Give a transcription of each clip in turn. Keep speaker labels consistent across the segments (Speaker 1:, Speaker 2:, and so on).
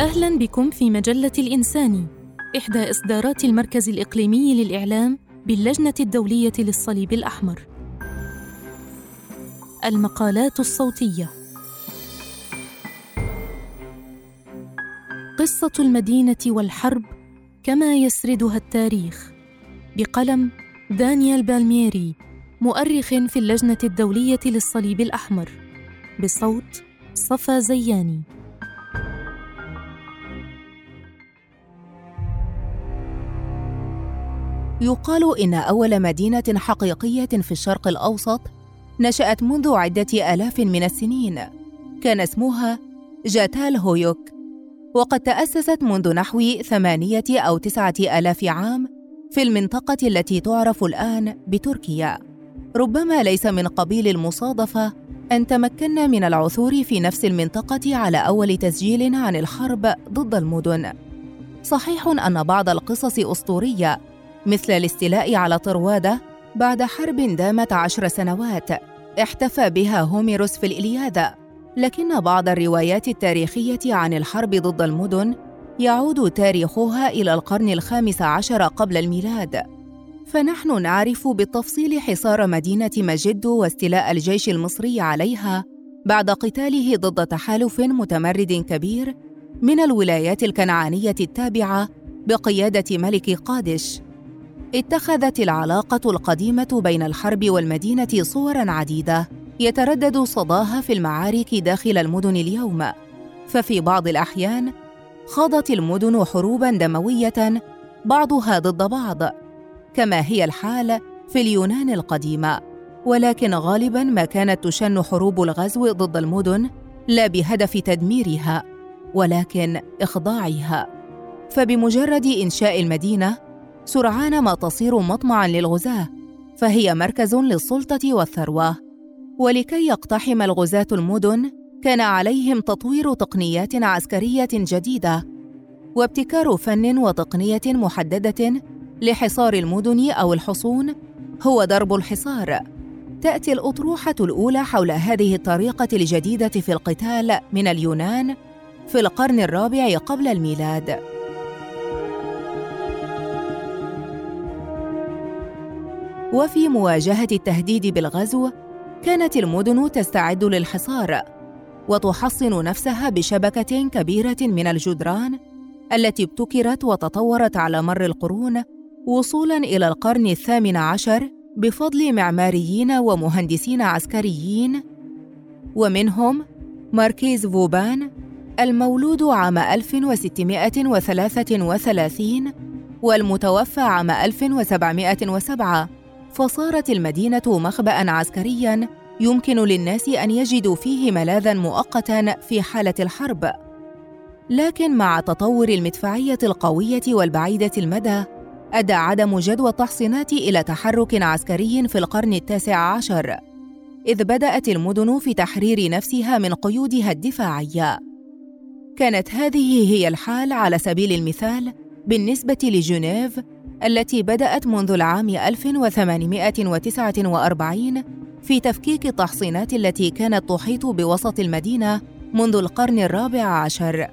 Speaker 1: أهلا بكم في مجلة الإنساني إحدى إصدارات المركز الإقليمي للإعلام باللجنة الدولية للصليب الأحمر. المقالات الصوتية. قصة المدينة والحرب كما يسردها التاريخ. بقلم دانيال بالميري مؤرخ في اللجنة الدولية للصليب الأحمر. بصوت صفا زياني.
Speaker 2: يقال إن أول مدينة حقيقية في الشرق الأوسط نشأت منذ عدة آلاف من السنين كان اسمها جاتال هويوك وقد تأسست منذ نحو ثمانية أو تسعة آلاف عام في المنطقة التي تعرف الآن بتركيا. ربما ليس من قبيل المصادفة أن تمكنا من العثور في نفس المنطقة على أول تسجيل عن الحرب ضد المدن. صحيح أن بعض القصص أسطورية مثل الاستيلاء على طروادة بعد حرب دامت عشر سنوات احتفى بها هوميروس في الإلياذة لكن بعض الروايات التاريخية عن الحرب ضد المدن يعود تاريخها إلى القرن الخامس عشر قبل الميلاد. فنحن نعرف بالتفصيل حصار مدينة مجد واستيلاء الجيش المصري عليها بعد قتاله ضد تحالف متمرد كبير من الولايات الكنعانية التابعة بقيادة ملك قادش. اتخذت العلاقة القديمة بين الحرب والمدينة صورا عديدة يتردد صداها في المعارك داخل المدن اليوم. ففي بعض الأحيان خاضت المدن حروبا دموية بعضها ضد بعض كما هي الحال في اليونان القديمة ولكن غالبا ما كانت تشن حروب الغزو ضد المدن لا بهدف تدميرها ولكن إخضاعها. فبمجرد إنشاء المدينة سرعان ما تصير مطمعا للغزاة فهي مركز للسلطة والثروة. ولكي يقتحم الغزاة المدن كان عليهم تطوير تقنيات عسكرية جديدة. وابتكار فن وتقنية محددة لحصار المدن أو الحصون هو درب الحصار. تأتي الأطروحة الأولى حول هذه الطريقة الجديدة في القتال من اليونان في القرن الرابع قبل الميلاد. وفي مواجهة التهديد بالغزو كانت المدن تستعد للحصار وتحصن نفسها بشبكة كبيرة من الجدران التي ابتكرت وتطورت على مر القرون وصولا إلى القرن الثامن عشر بفضل معماريين ومهندسين عسكريين ومنهم ماركيز فوبان المولود عام 1633 والمتوفى عام 1707 فصارت المدينة مخبا عسكريا يمكن للناس أن يجدوا فيه ملاذا مؤقتا في حالة الحرب. لكن مع تطور المدفعية القوية والبعيدة المدى أدى عدم جدوى التحصينات إلى تحرك عسكري في القرن التاسع عشر إذ بدأت المدن في تحرير نفسها من قيودها الدفاعيه كانت هذه هي الحال على سبيل المثال بالنسبة لجنيف التي بدأت منذ العام 1849 في تفكيك التحصينات التي كانت تحيط بوسط المدينة منذ القرن الرابع عشر.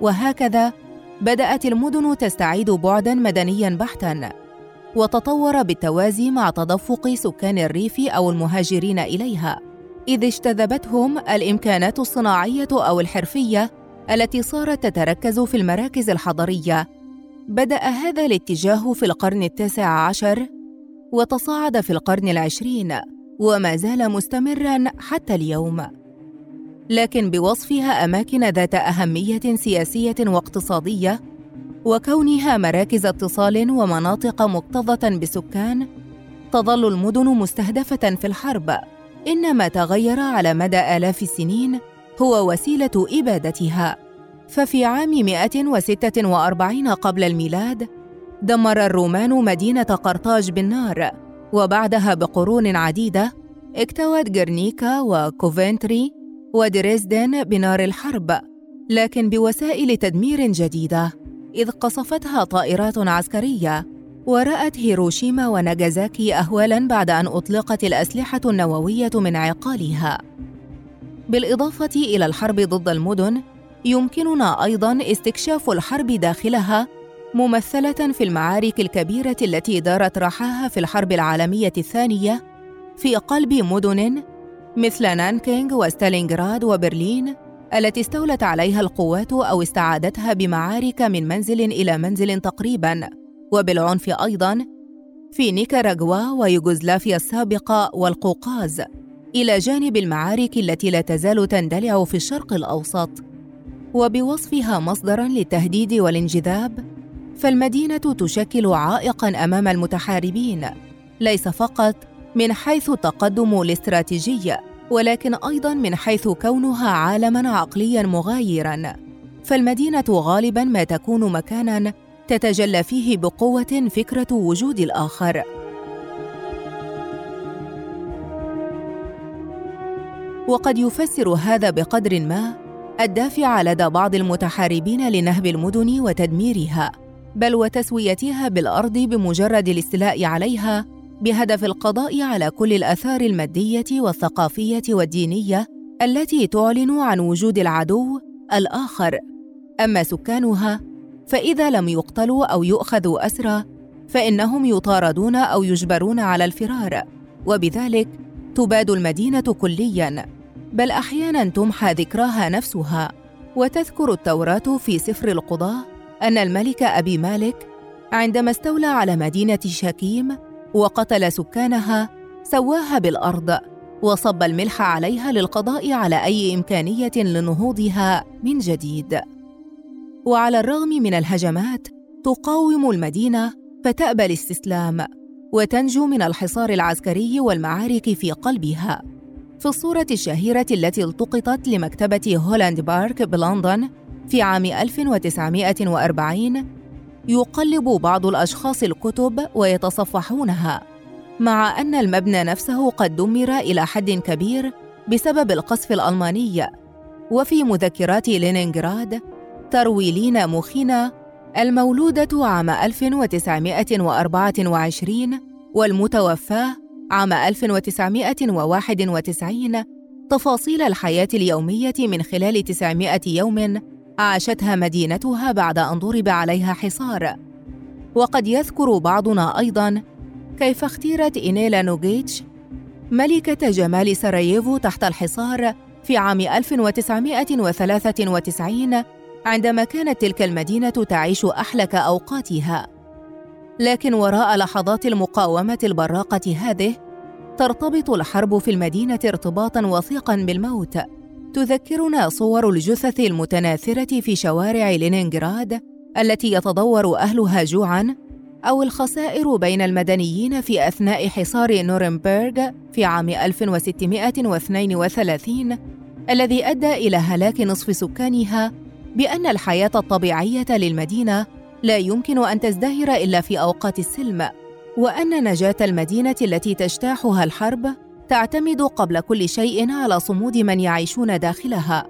Speaker 2: وهكذا بدأت المدن تستعيد بعداً مدنياً بحتاً وتطور بالتوازي مع تدفق سكان الريف أو المهاجرين إليها إذ اجتذبتهم الإمكانات الصناعية أو الحرفية التي صارت تتركز في المراكز الحضرية بدأ هذا الاتجاه في القرن التاسع عشر وتصاعد في القرن العشرين وما زال مستمرا حتى اليوم. لكن بوصفها أماكن ذات أهمية سياسية واقتصادية وكونها مراكز اتصال ومناطق مكتظة بسكان تظل المدن مستهدفة في الحرب. انما تغير على مدى آلاف السنين هو وسيلة إبادتها. ففي عام 146 قبل الميلاد دمر الرومان مدينة قرطاج بالنار وبعدها بقرون عديدة اكتوت جرنيكا وكوفنتري ودريسدن بنار الحرب لكن بوسائل تدمير جديدة إذ قصفتها طائرات عسكرية ورأت هيروشيما وناغازاكي أهوالا بعد أن أطلقت الأسلحة النووية من عقالها. بالإضافة إلى الحرب ضد المدن يمكننا أيضا استكشاف الحرب داخلها ممثلة في المعارك الكبيرة التي دارت رحاها في الحرب العالمية الثانية في قلب مدن مثل نانكينغ وستالينغراد وبرلين التي استولت عليها القوات أو استعادتها بمعارك من منزل إلى منزل تقريبا وبالعنف أيضا في نيكاراغوا ويوغوسلافيا السابقة والقوقاز إلى جانب المعارك التي لا تزال تندلع في الشرق الأوسط. وبوصفها مصدرا للتهديد والانجذاب فالمدينة تشكل عائقا أمام المتحاربين. ليس فقط من حيث التقدم الاستراتيجي ولكن أيضا من حيث كونها عالما عقليا مغايرا. فالمدينة غالبا ما تكون مكانا تتجلى فيه بقوة فكرة وجود الآخر. وقد يفسر هذا بقدر ما الدافع لدى بعض المتحاربين لنهب المدن وتدميرها بل وتسويتها بالأرض بمجرد الاستيلاء عليها بهدف القضاء على كل الآثار المادية والثقافية والدينية التي تعلن عن وجود العدو الآخر. أما سكانها فإذا لم يقتلوا أو يؤخذوا أسرى فإنهم يطاردون أو يجبرون على الفرار وبذلك تباد المدينة كليا. بل أحيانا تمحى ذكراها نفسها. وتذكر التوراة في سفر القضاه أن الملك أبي مالك عندما استولى على مدينة شكيم وقتل سكانها سواها بالأرض وصب الملح عليها للقضاء على أي إمكانية لنهوضها من جديد. وعلى الرغم من الهجمات تقاوم المدينة فتأبى الاستسلام وتنجو من الحصار العسكري والمعارك في قلبها. في الصورة الشهيرة التي التقطت لمكتبة هولاند بارك بلندن في عام 1940 يقلب بعض الأشخاص الكتب ويتصفحونها مع أن المبنى نفسه قد دمر إلى حد كبير بسبب القصف الألماني. وفي مذكرات لينينغراد تروي لينا موخينا المولودة عام 1924 والمتوفاة عام 1991 تفاصيل الحياة اليومية من خلال 900 يوم عاشتها مدينتها بعد أن ضرب عليها حصار. وقد يذكر بعضنا أيضا كيف اختيرت إينيلا نوغيتش ملكة جمال سراييفو تحت الحصار في عام 1993 عندما كانت تلك المدينة تعيش أحلك أوقاتها. لكن وراء لحظات المقاومة البراقة هذه ترتبط الحرب في المدينة ارتباطا وثيقا بالموت. تذكرنا صور الجثث المتناثرة في شوارع لينينغراد التي يتضور أهلها جوعا أو الخسائر بين المدنيين في أثناء حصار نورنبرغ في عام 1632 الذي أدى إلى هلاك نصف سكانها بأن الحياة الطبيعية للمدينة لا يمكن أن تزدهر إلا في أوقات السلم وأن نجاة المدينة التي تجتاحها الحرب تعتمد قبل كل شيء على صمود من يعيشون داخلها.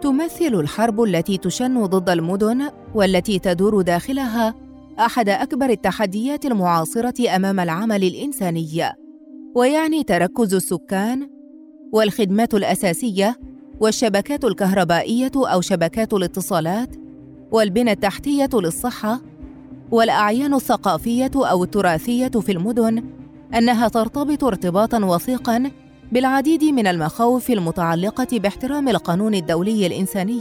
Speaker 2: تمثل الحرب التي تشن ضد المدن والتي تدور داخلها أحد أكبر التحديات المعاصرة أمام العمل الإنساني ويعني تركز السكان والخدمات الأساسية والشبكات الكهربائية أو شبكات الاتصالات والبنى التحتية للصحة والأعيان الثقافية أو التراثية في المدن أنها ترتبط ارتباطا وثيقا بالعديد من المخاوف المتعلقة باحترام القانون الدولي الإنساني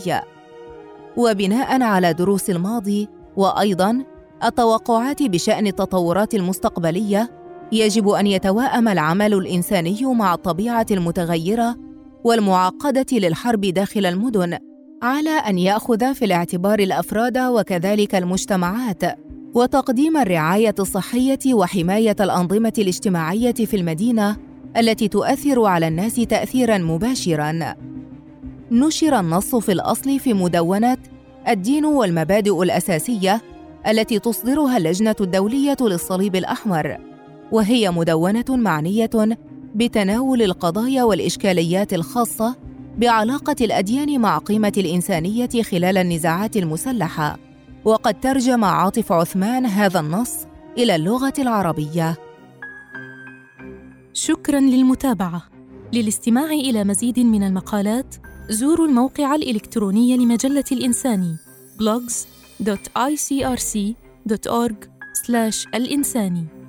Speaker 2: وبناء على دروس الماضي وأيضا التوقعات بشأن التطورات المستقبلية يجب أن يتواءم العمل الإنساني مع الطبيعة المتغيرة والمعقدة للحرب داخل المدن. على أن يأخذ في الاعتبار الأفراد وكذلك المجتمعات وتقديم الرعاية الصحية وحماية الأنظمة الاجتماعية في المدينة التي تؤثر على الناس تاثيرا مباشرا. نشر النص في الأصل في مدونه الدين والمبادئ الأساسية التي تصدرها اللجنة الدولية للصليب الأحمر وهي مدونة معنية بتناول القضايا والإشكاليات الخاصة بعلاقة الأديان مع قيمة الإنسانية خلال النزاعات المسلحة. وقد ترجم عاطف عثمان هذا النص إلى اللغة العربية.
Speaker 1: شكرا للمتابعة. للاستماع إلى مزيد من المقالات زوروا الموقع الإلكتروني لمجلة الإنساني blogs.icrc.org/الإنساني